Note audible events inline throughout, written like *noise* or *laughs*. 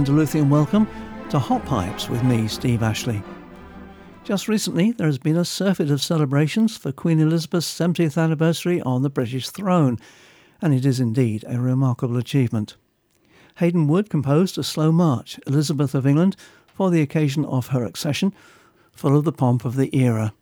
Andalusian welcome to Hot Pipes with me, Steve Ashley. Just recently, there has been a surfeit of celebrations for Queen Elizabeth's 70th anniversary on the British throne, and it is indeed a remarkable achievement. Haydn Wood composed a slow march, Elizabeth of England, for the occasion of her accession, full of the pomp of the era.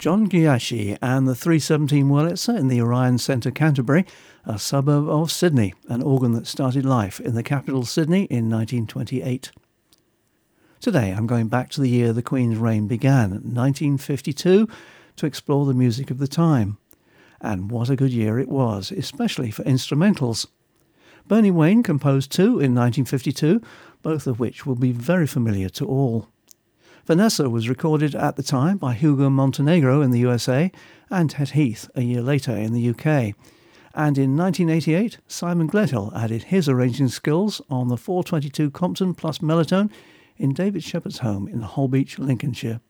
John Giacchi and the 317 Wurlitzer in the Orion Centre, Canterbury, a suburb of Sydney, an organ that started life in the Capitol Sydney in 1928. Today I'm going back to the year the Queen's reign began, 1952, to explore the music of the time. And what a good year it was, especially for instrumentals. Bernie Wayne composed two in 1952, both of which will be very familiar to all. Vanessa was recorded at the time by Hugo Montenegro in the USA and Ted Heath a year later in the UK. And in 1988, Simon Gledhill added his arranging skills on the 422 Compton plus Melotone in David Shepherd's home in Holbeach, Lincolnshire.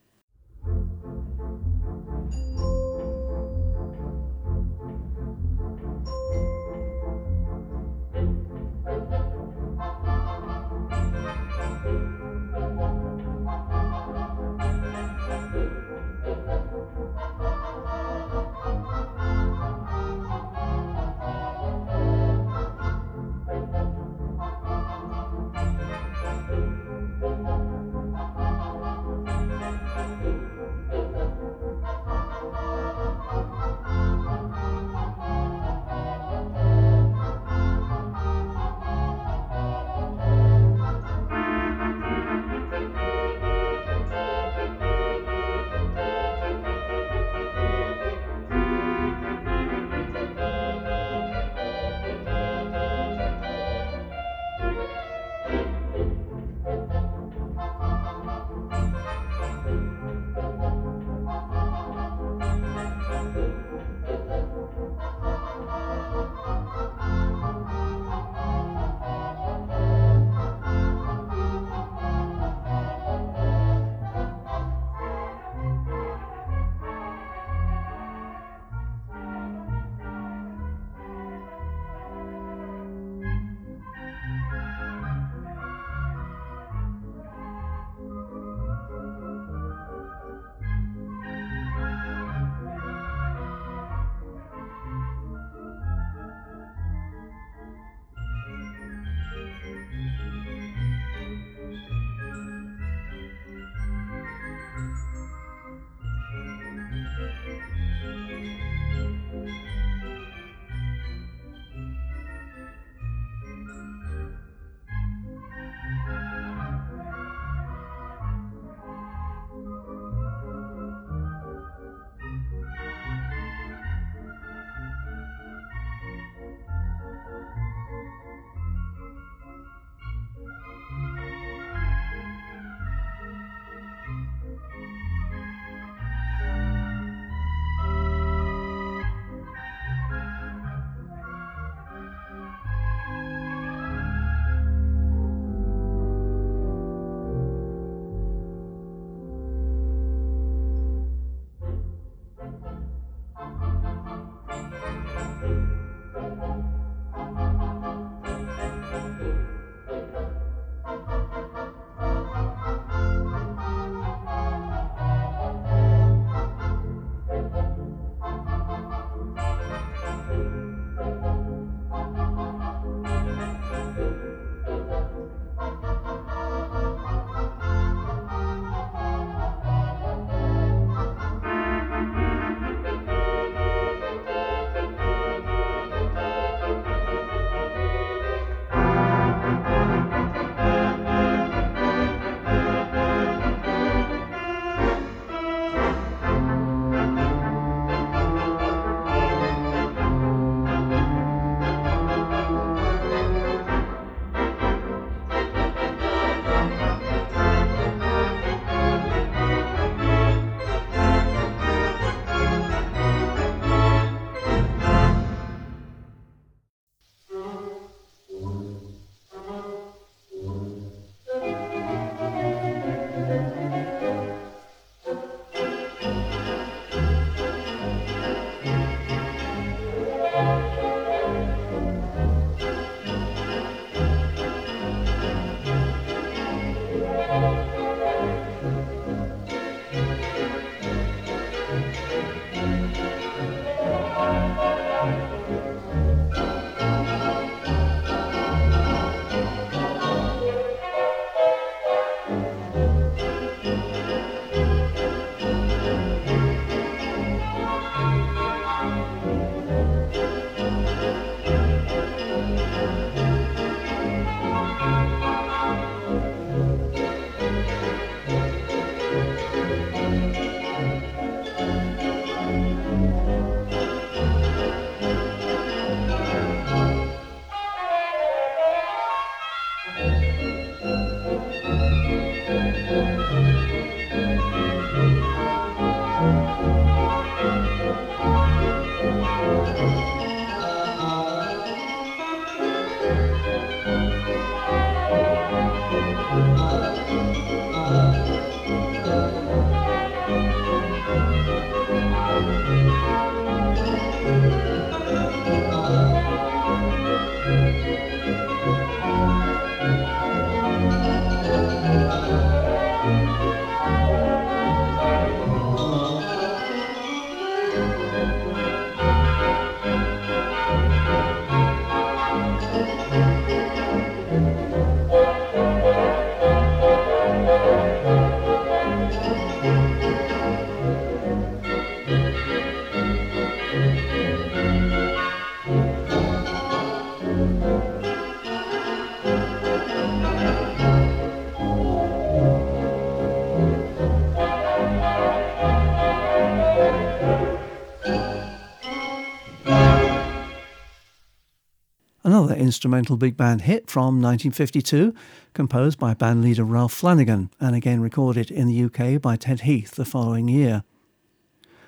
Instrumental big band hit from 1952, composed by bandleader Ralph Flanagan and again recorded in the UK by Ted Heath the following year.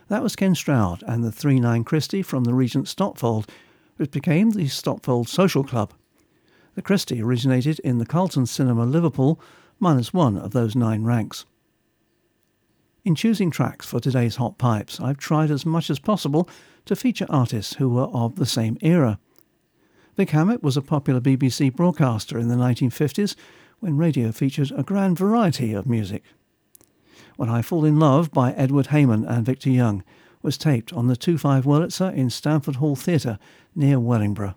That was Ken Stroud and the 3-9 Christie from the Regent Stopfold, which became the Stopfold Social Club. The Christie originated in the Carlton Cinema, Liverpool, minus one of those nine ranks. In choosing tracks for today's Hot Pipes, I've tried as much as possible to feature artists who were of the same era. Vic Hammett was a popular BBC broadcaster in the 1950s when radio featured a grand variety of music. When I Fall in Love by Edward Heyman and Victor Young was taped on the 2-5 Wurlitzer in Stanford Hall Theatre near Wellingborough.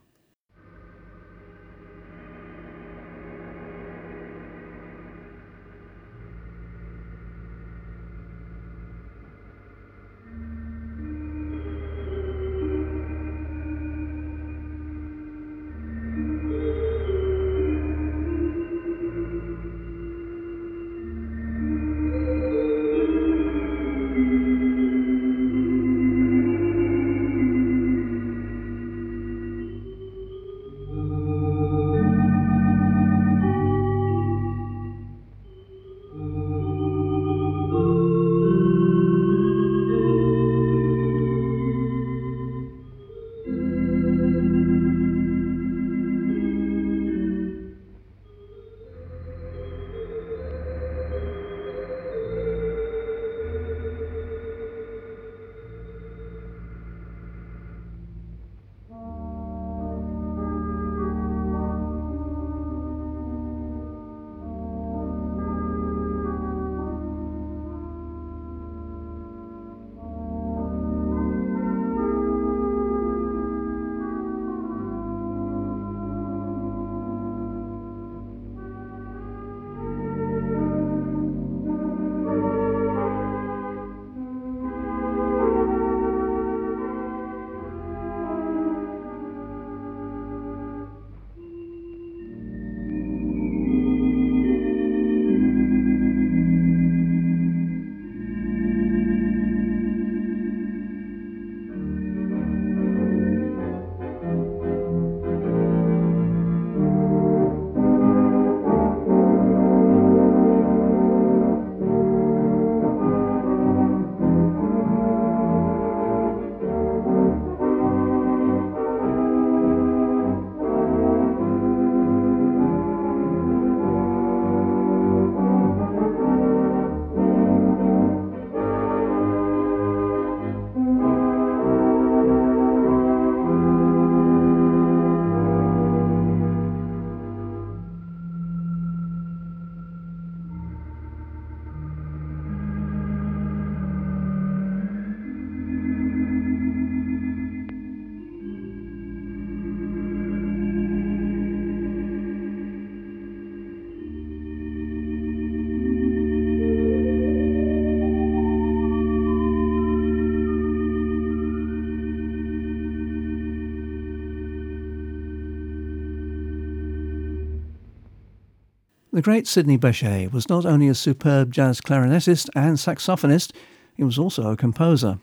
Great Sidney Bechet was not only a superb jazz clarinetist and saxophonist, he was also a composer.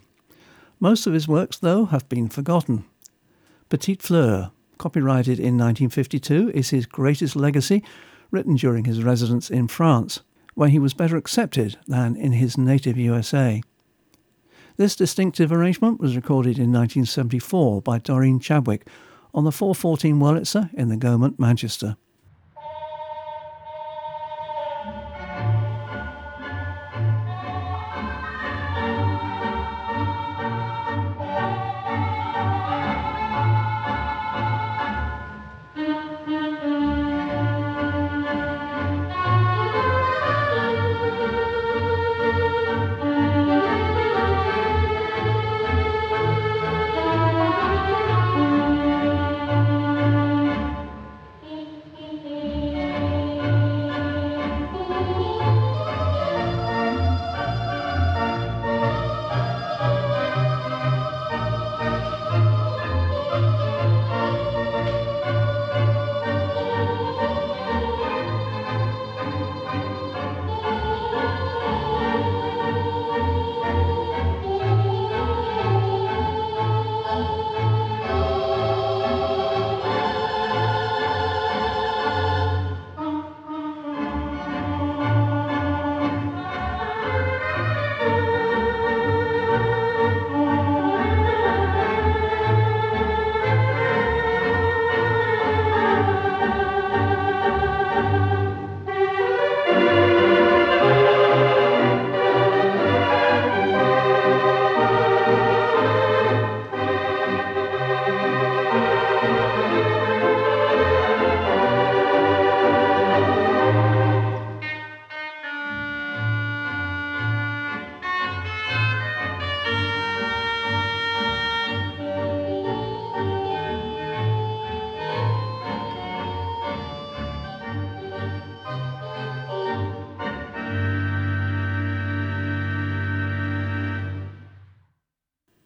Most of his works, though, have been forgotten. Petite Fleur, copyrighted in 1952, is his greatest legacy, written during his residence in France, where he was better accepted than in his native USA. This distinctive arrangement was recorded in 1974 by Doreen Chadwick on the 414 Wurlitzer in the Gaumont, Manchester.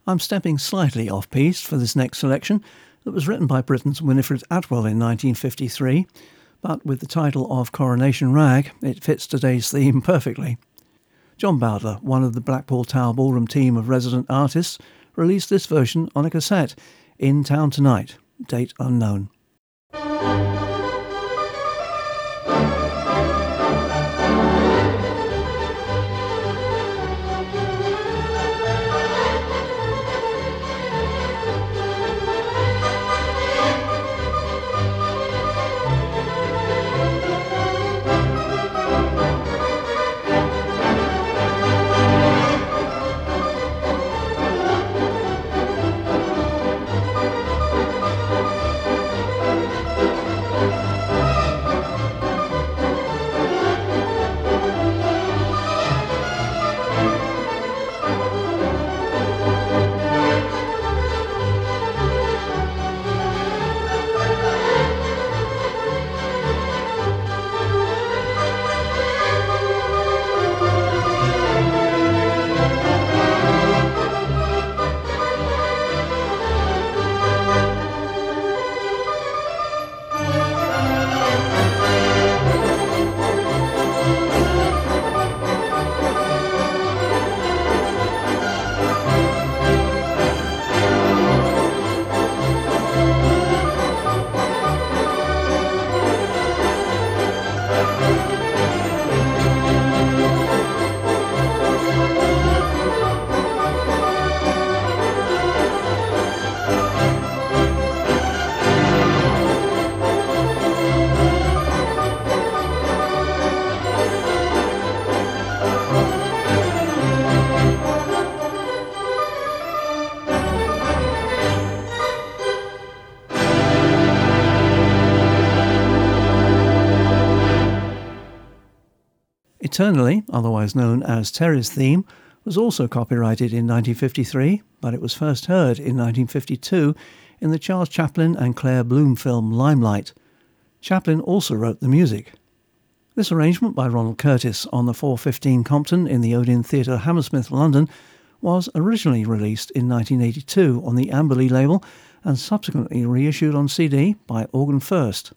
I'm stepping slightly off piste for this next selection that was written by Britain's Winifred Atwell in 1953, but with the title of Coronation Rag, it fits today's theme perfectly. John Bowdler, one of the Blackpool Tower Ballroom team of resident artists, released this version on a cassette, In Town Tonight, date unknown. Eternally, otherwise known as Terry's theme, was also copyrighted in 1953, but it was first heard in 1952 in the Charles Chaplin and Claire Bloom film Limelight. Chaplin also wrote the music. This arrangement by Ronald Curtis on the 415 Compton in the Odeon Theatre, Hammersmith, London, was originally released in 1982 on the Amberley label and subsequently reissued on CD by Organ First.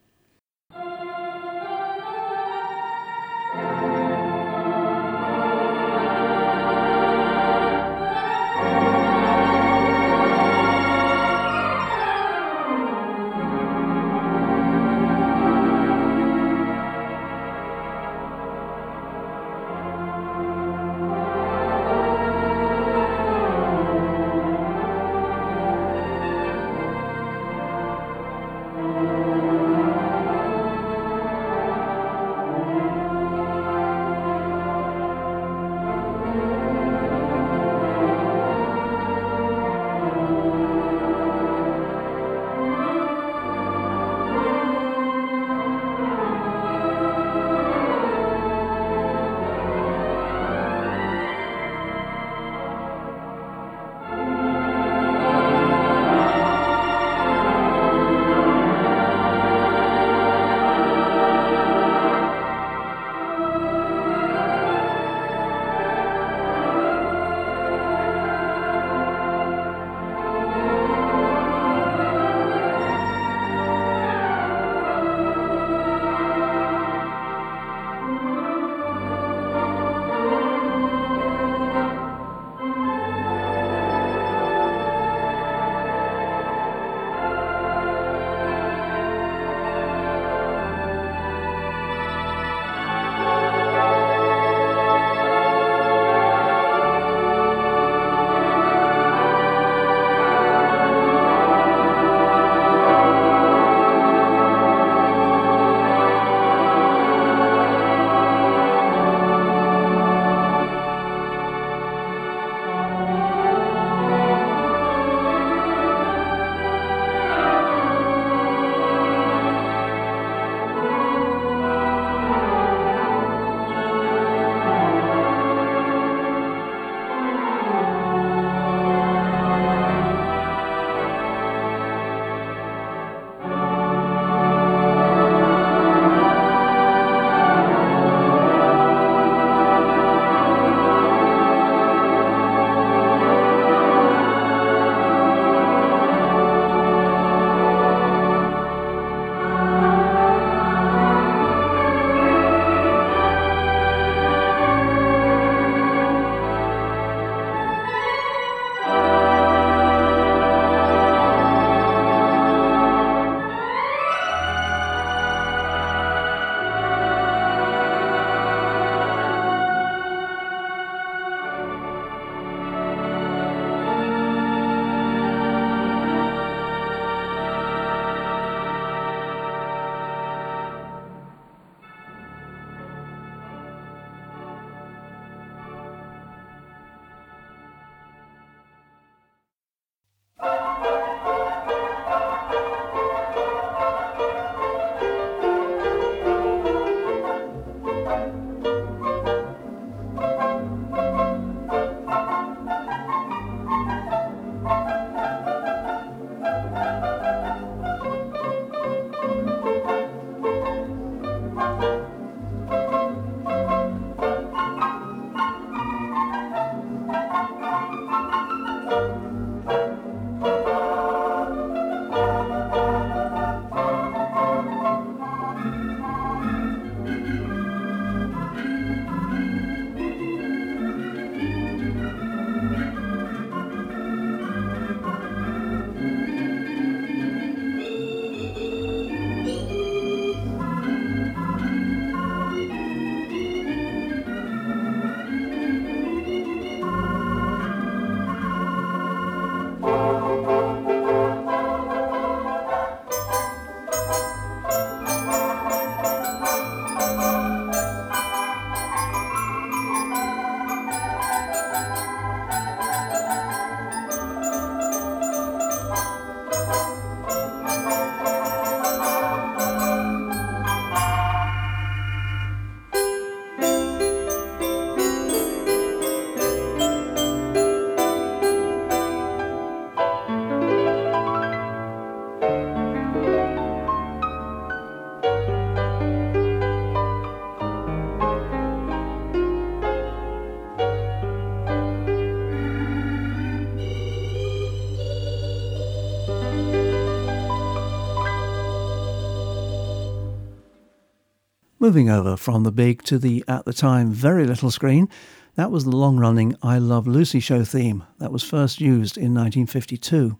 Moving over from the big to the, at the time, very little screen, that was the long running I Love Lucy show theme that was first used in 1952.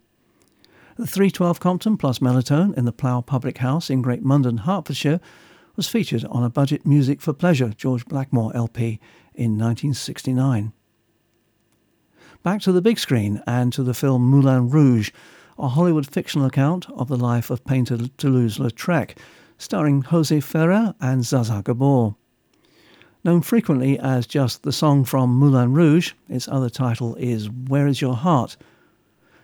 The 312 Compton plus Melotone in the Plough Public House in Great Munden, Hertfordshire, was featured on a Budget Music for Pleasure George Blackmore LP in 1969. Back to the big screen and to the film Moulin Rouge, a Hollywood fictional account of the life of painter Toulouse-Lautrec, starring Jose Ferrer and Zsa Gabor. Known frequently as just the song from Moulin Rouge, its other title is Where Is Your Heart?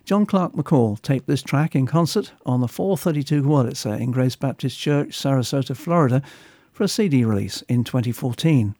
John Clark McCall taped this track in concert on the 432 Wurlitzer in Grace Baptist Church, Sarasota, Florida, for a CD release in 2014.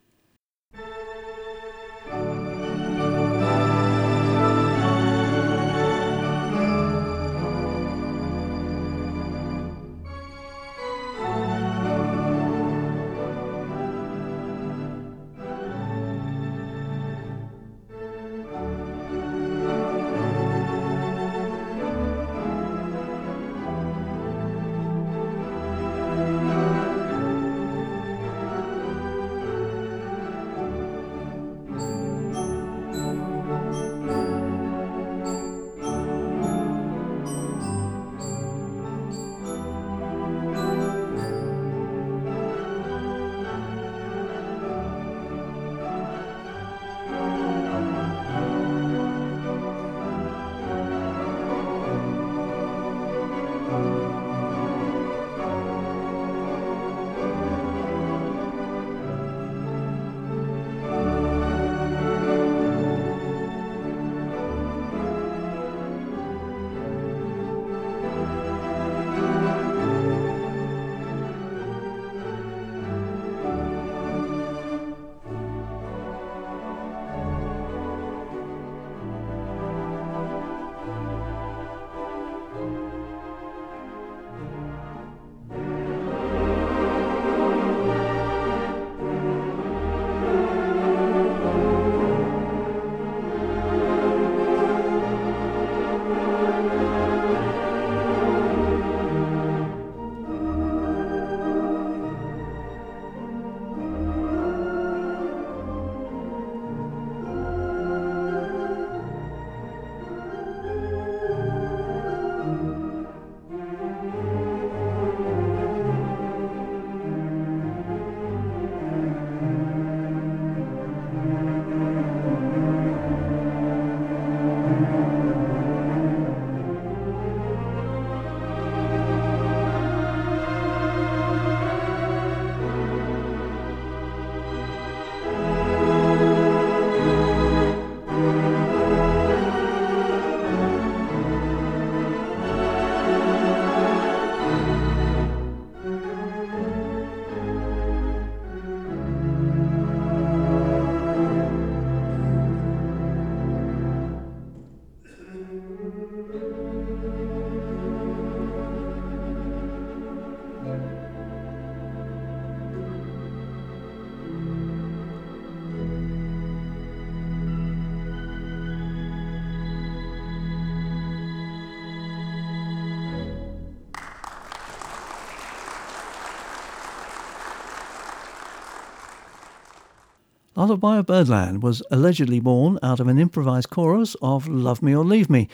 Lullaby of Birdland was allegedly born out of an improvised chorus of Love Me or Leave Me,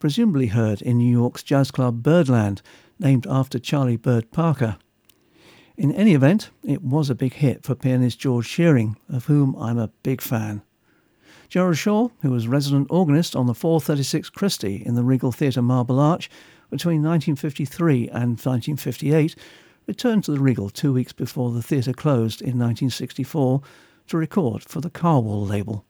presumably heard in New York's jazz club Birdland, named after Charlie Bird Parker. In any event, it was a big hit for pianist George Shearing, of whom I'm a big fan. Gerald Shaw, who was resident organist on the 436 Christie in the Regal Theatre Marble Arch between 1953 and 1958, returned to the Regal two weeks before the theatre closed in 1964 to record for the Carwall label.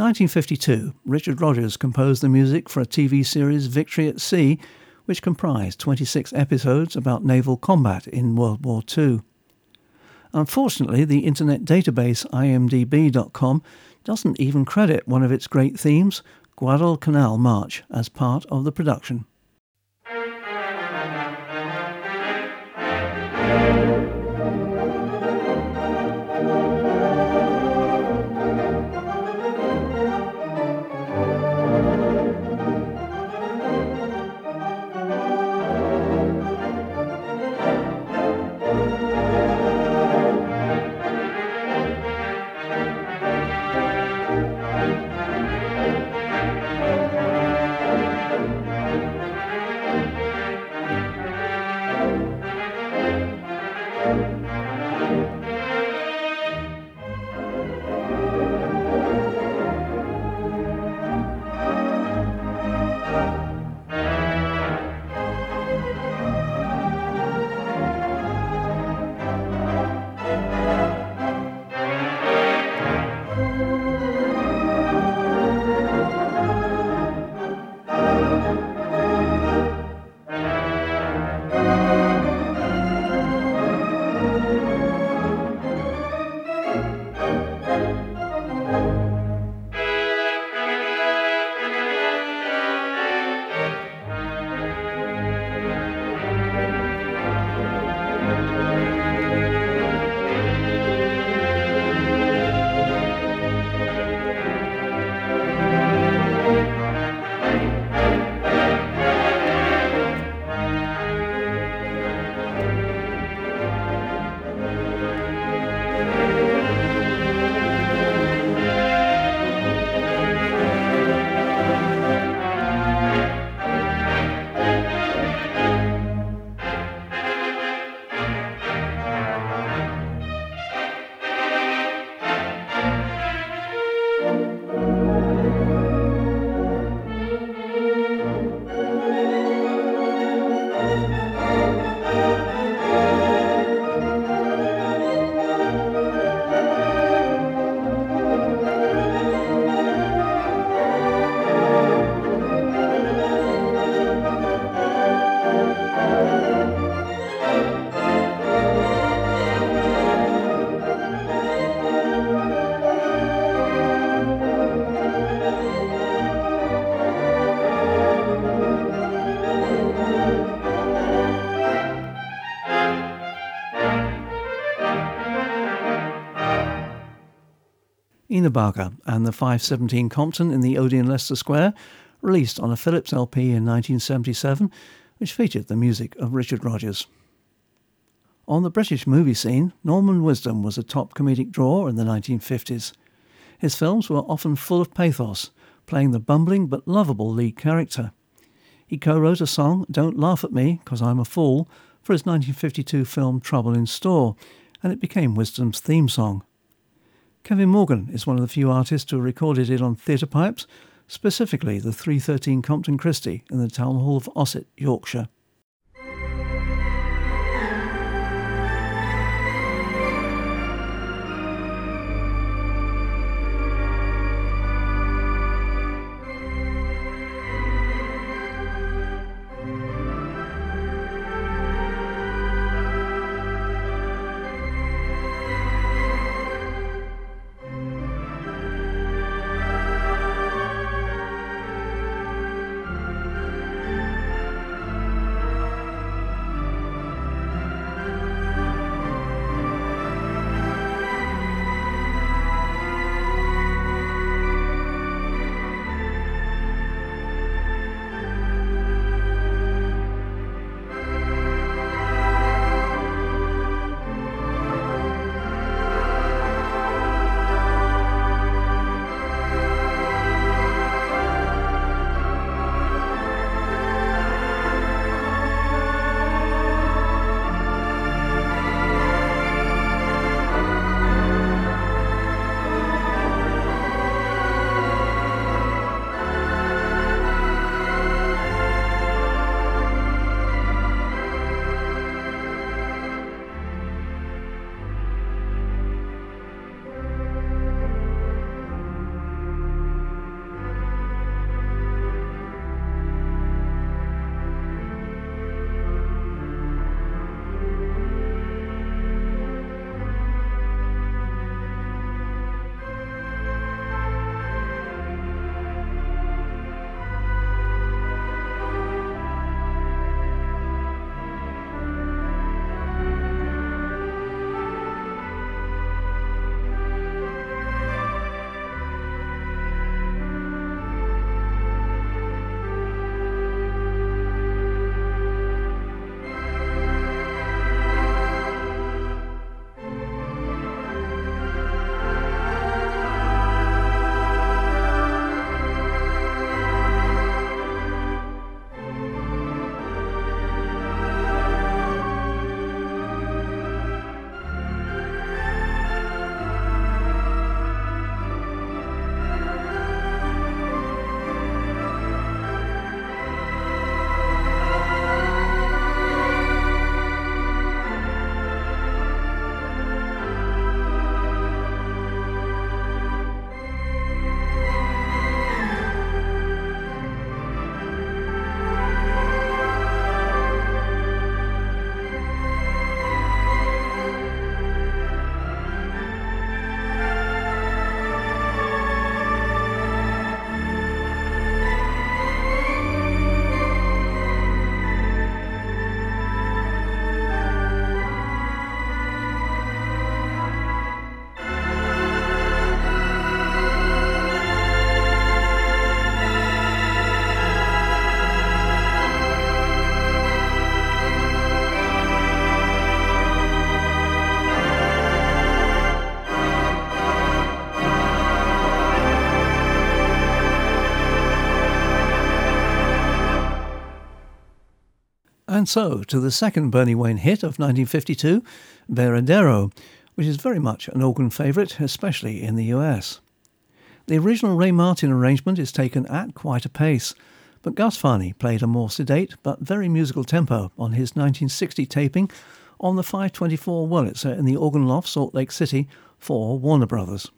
1952, Richard Rodgers composed the music for a TV series Victory at Sea, which comprised 26 episodes about naval combat in World War II. Unfortunately, the internet database imdb.com doesn't even credit one of its great themes, Guadalcanal March, as part of the production. Baga and the 517 Compton in the Odeon Leicester Square, released on a Philips LP in 1977, which featured the music of Richard Rodgers. On the British movie scene, Norman Wisdom was a top comedic draw in the 1950s. His films were often full of pathos, playing the bumbling but lovable lead character. He co wrote a song, Don't Laugh at Me, Cause I'm a Fool, for his 1952 film Trouble in Store, and it became Wisdom's theme song. Kevin Morgan is one of the few artists who recorded it on theatre pipes, specifically the 313 Compton Christie in the Town Hall of Ossett, Yorkshire. And so to the second Bernie Wayne hit of 1952, Veradero, which is very much an organ favourite, especially in the US. The original Ray Martin arrangement is taken at quite a pace, but Gus Farney played a more sedate but very musical tempo on his 1960 taping on the 524 Wurlitzer in the Organ Loft, Salt Lake City, for Warner Brothers.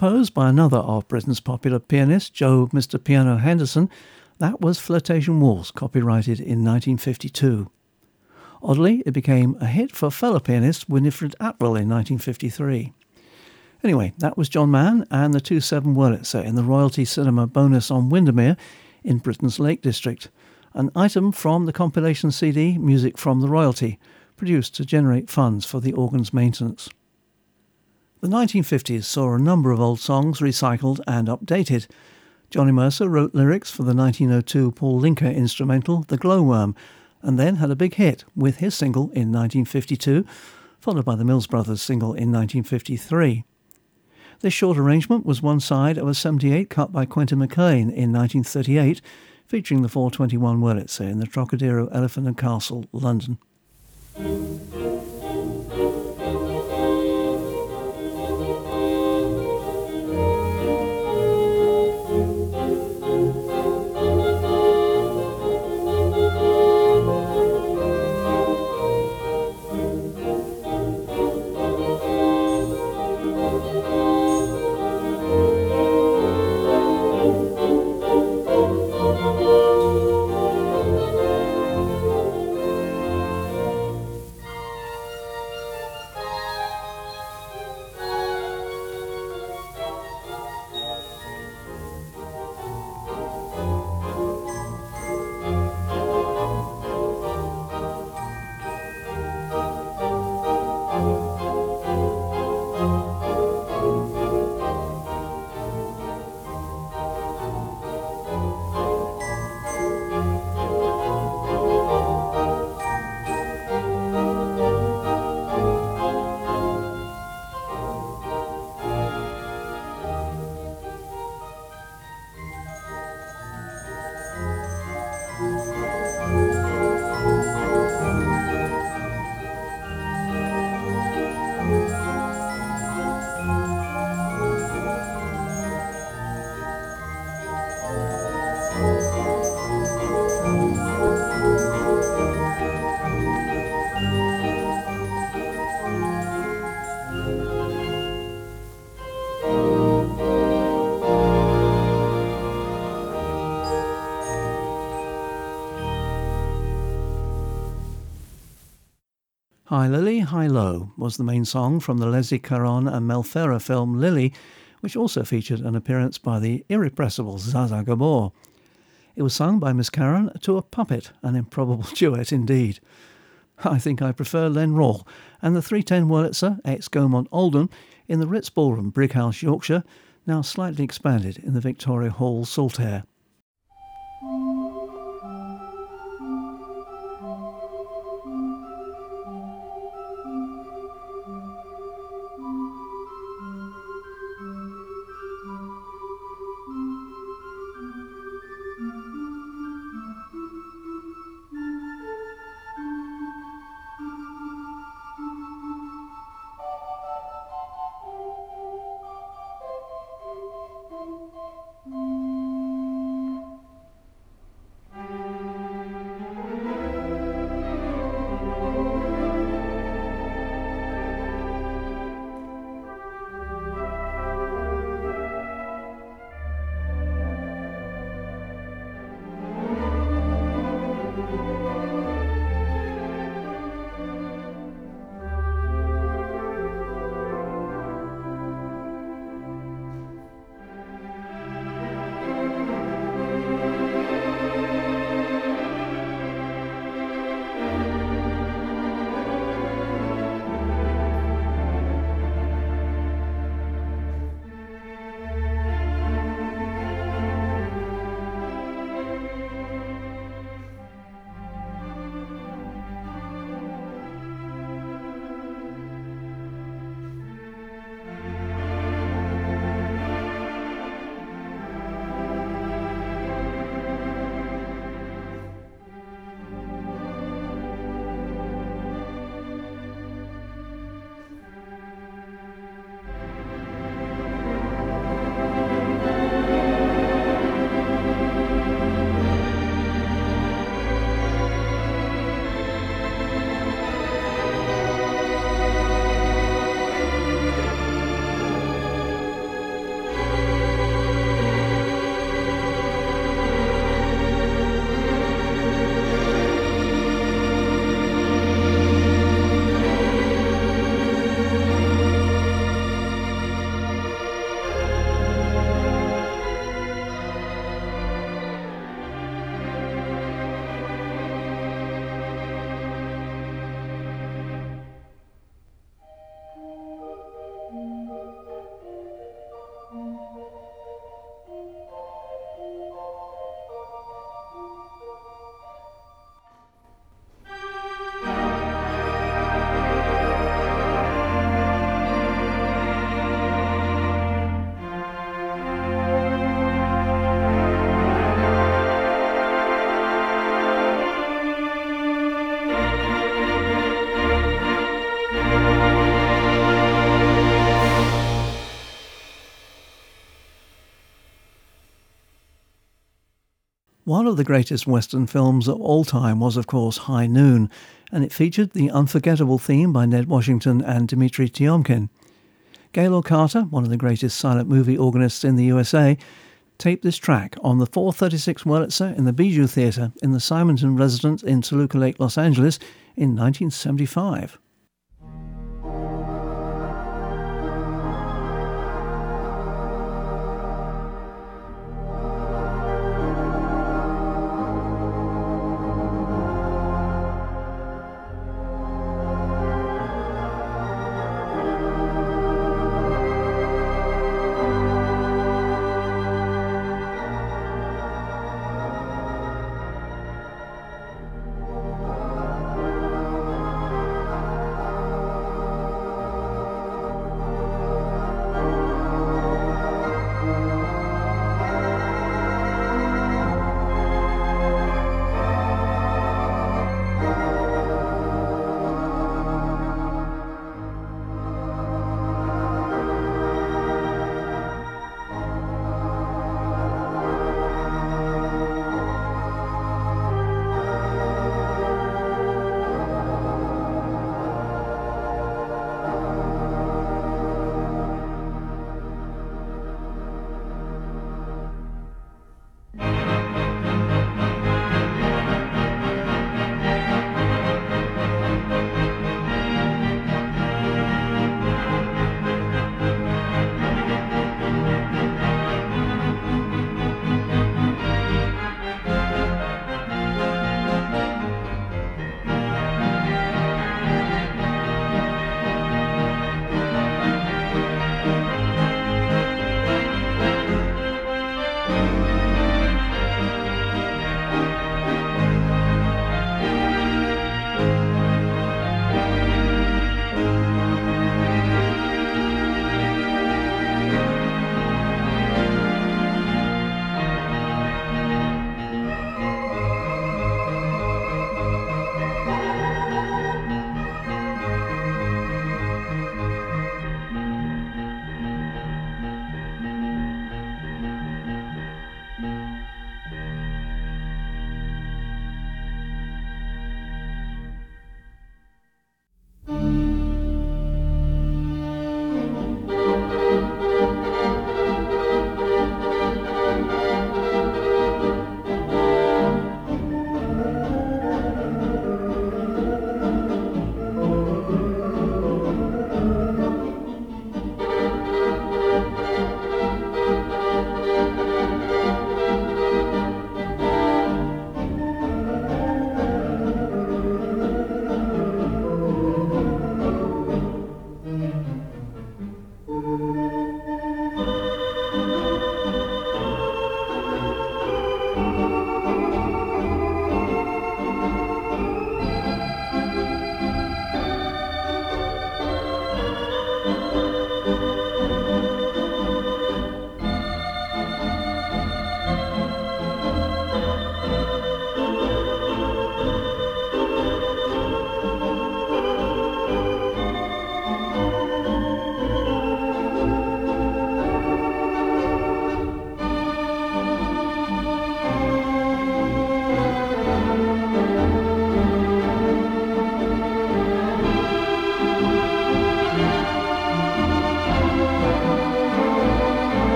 Composed by another of Britain's popular pianist, Joe Mr. Piano Henderson. That was Flirtation Waltz, copyrighted in 1952. Oddly, it became a hit for fellow pianist Winifred Atwell in 1953. Anyway, that was John Mann and the 2-7 Wurlitzer in the Royalty Cinema Bowness-on-Windermere in Britain's Lake District, an item from the compilation CD Music from the Royalty, produced to generate funds for the organ's maintenance. The 1950s saw a number of old songs recycled and updated. Johnny Mercer wrote lyrics for the 1902 Paul Lincke instrumental The Glowworm, and then had a big hit with his single in 1952, followed by the Mills Brothers single in 1953. This short arrangement was one side of a 78 cut by Quentin McLean in 1938, featuring the 421 Wurlitzer in the Trocadero Elephant and Castle, London. Hi Lily, Hi Lo was the main song from the Leslie Caron and Mel Ferrer film Lily, which also featured an appearance by the irrepressible Zsa Gabor. It was sung by Miss Caron to a puppet, an improbable *laughs* duet indeed. I think I prefer Len Rawle and the 310 Wurlitzer ex Gaumont Oldham in the Ritz Ballroom, Brighouse, Yorkshire, now slightly expanded in the Victoria Hall, Saltaire. One of the greatest Western films of all time was, of course, High Noon, and it featured the unforgettable theme by Ned Washington and Dmitri Tiomkin. Gaylord Carter, one of the greatest silent movie organists in the USA, taped this track on the 436 Wurlitzer in the Bijou Theatre in the Simonton residence in Toluca Lake, Los Angeles in 1975.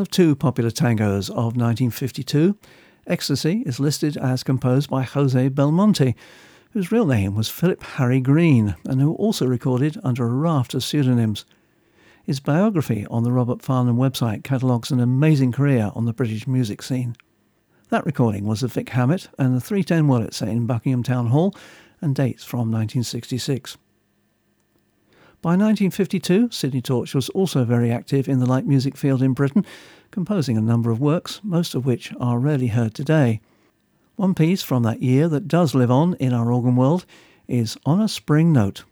One of two popular tangos of 1952, Ecstasy is listed as composed by Jose Belmonte, whose real name was Philip Harry Green and who also recorded under a raft of pseudonyms. His biography on the Robert Farnon website catalogues an amazing career on the British music scene. That recording was of Vic Hammett and the 310 Wurlitzer in Buckingham Town Hall and dates from 1966. By 1952, Sidney Torch was also very active in the light music field in Britain, composing a number of works, most of which are rarely heard today. One piece from that year that does live on in our organ world is On a Spring Note.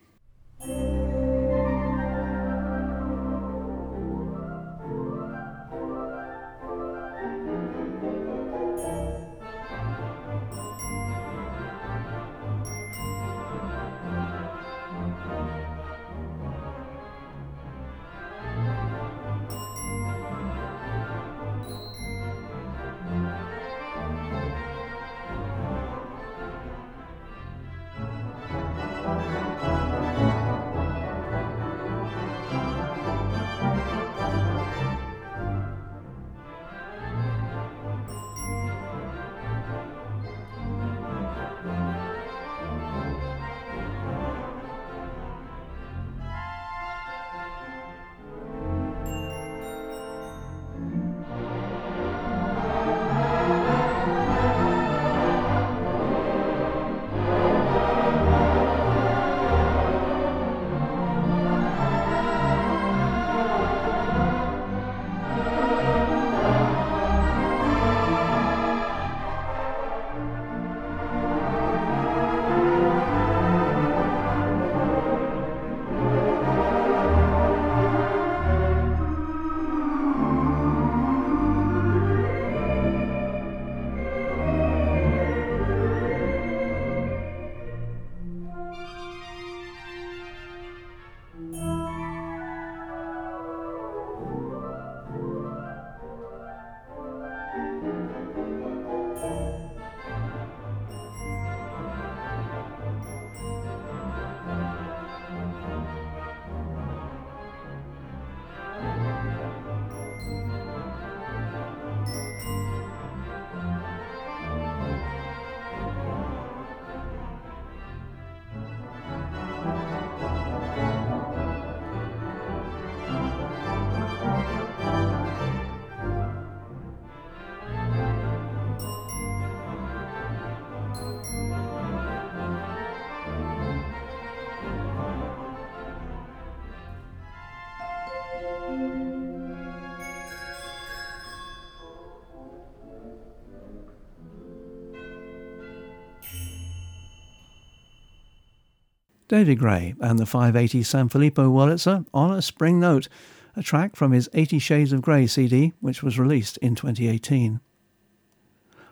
David Gray and the 580 Sanfilippo Wurlitzer on a Spring Note, a track from his 80 Shades of Grey CD, which was released in 2018.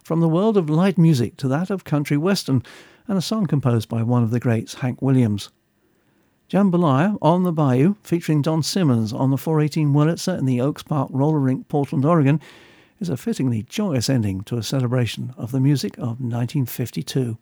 From the world of light music to that of country western, and a song composed by one of the greats, Hank Williams. Jambalaya on the Bayou, featuring Don Simmons on the 418 Wurlitzer in the Oaks Park Roller Rink, Portland, Oregon, is a fittingly joyous ending to a celebration of the music of 1952.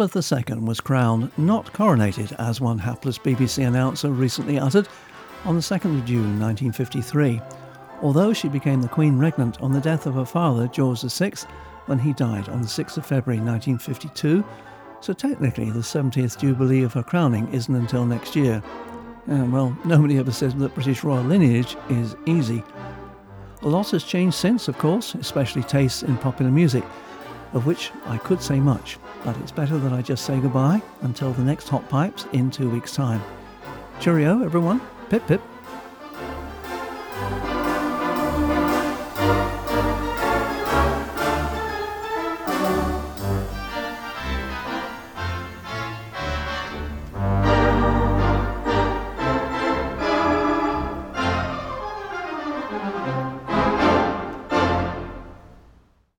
Elizabeth II was crowned, not coronated, as one hapless BBC announcer recently uttered, on the 2nd of June 1953, although she became the Queen Regnant on the death of her father, George VI, when he died on the 6th of February 1952, so technically the 70th Jubilee of her crowning isn't until next year. And well, nobody ever says that British royal lineage is easy. A lot has changed since, of course, especially tastes in popular music, of which I could say much, but it's better that I just say goodbye until the next Hot Pipes in two weeks' time. Cheerio, everyone. Pip pip.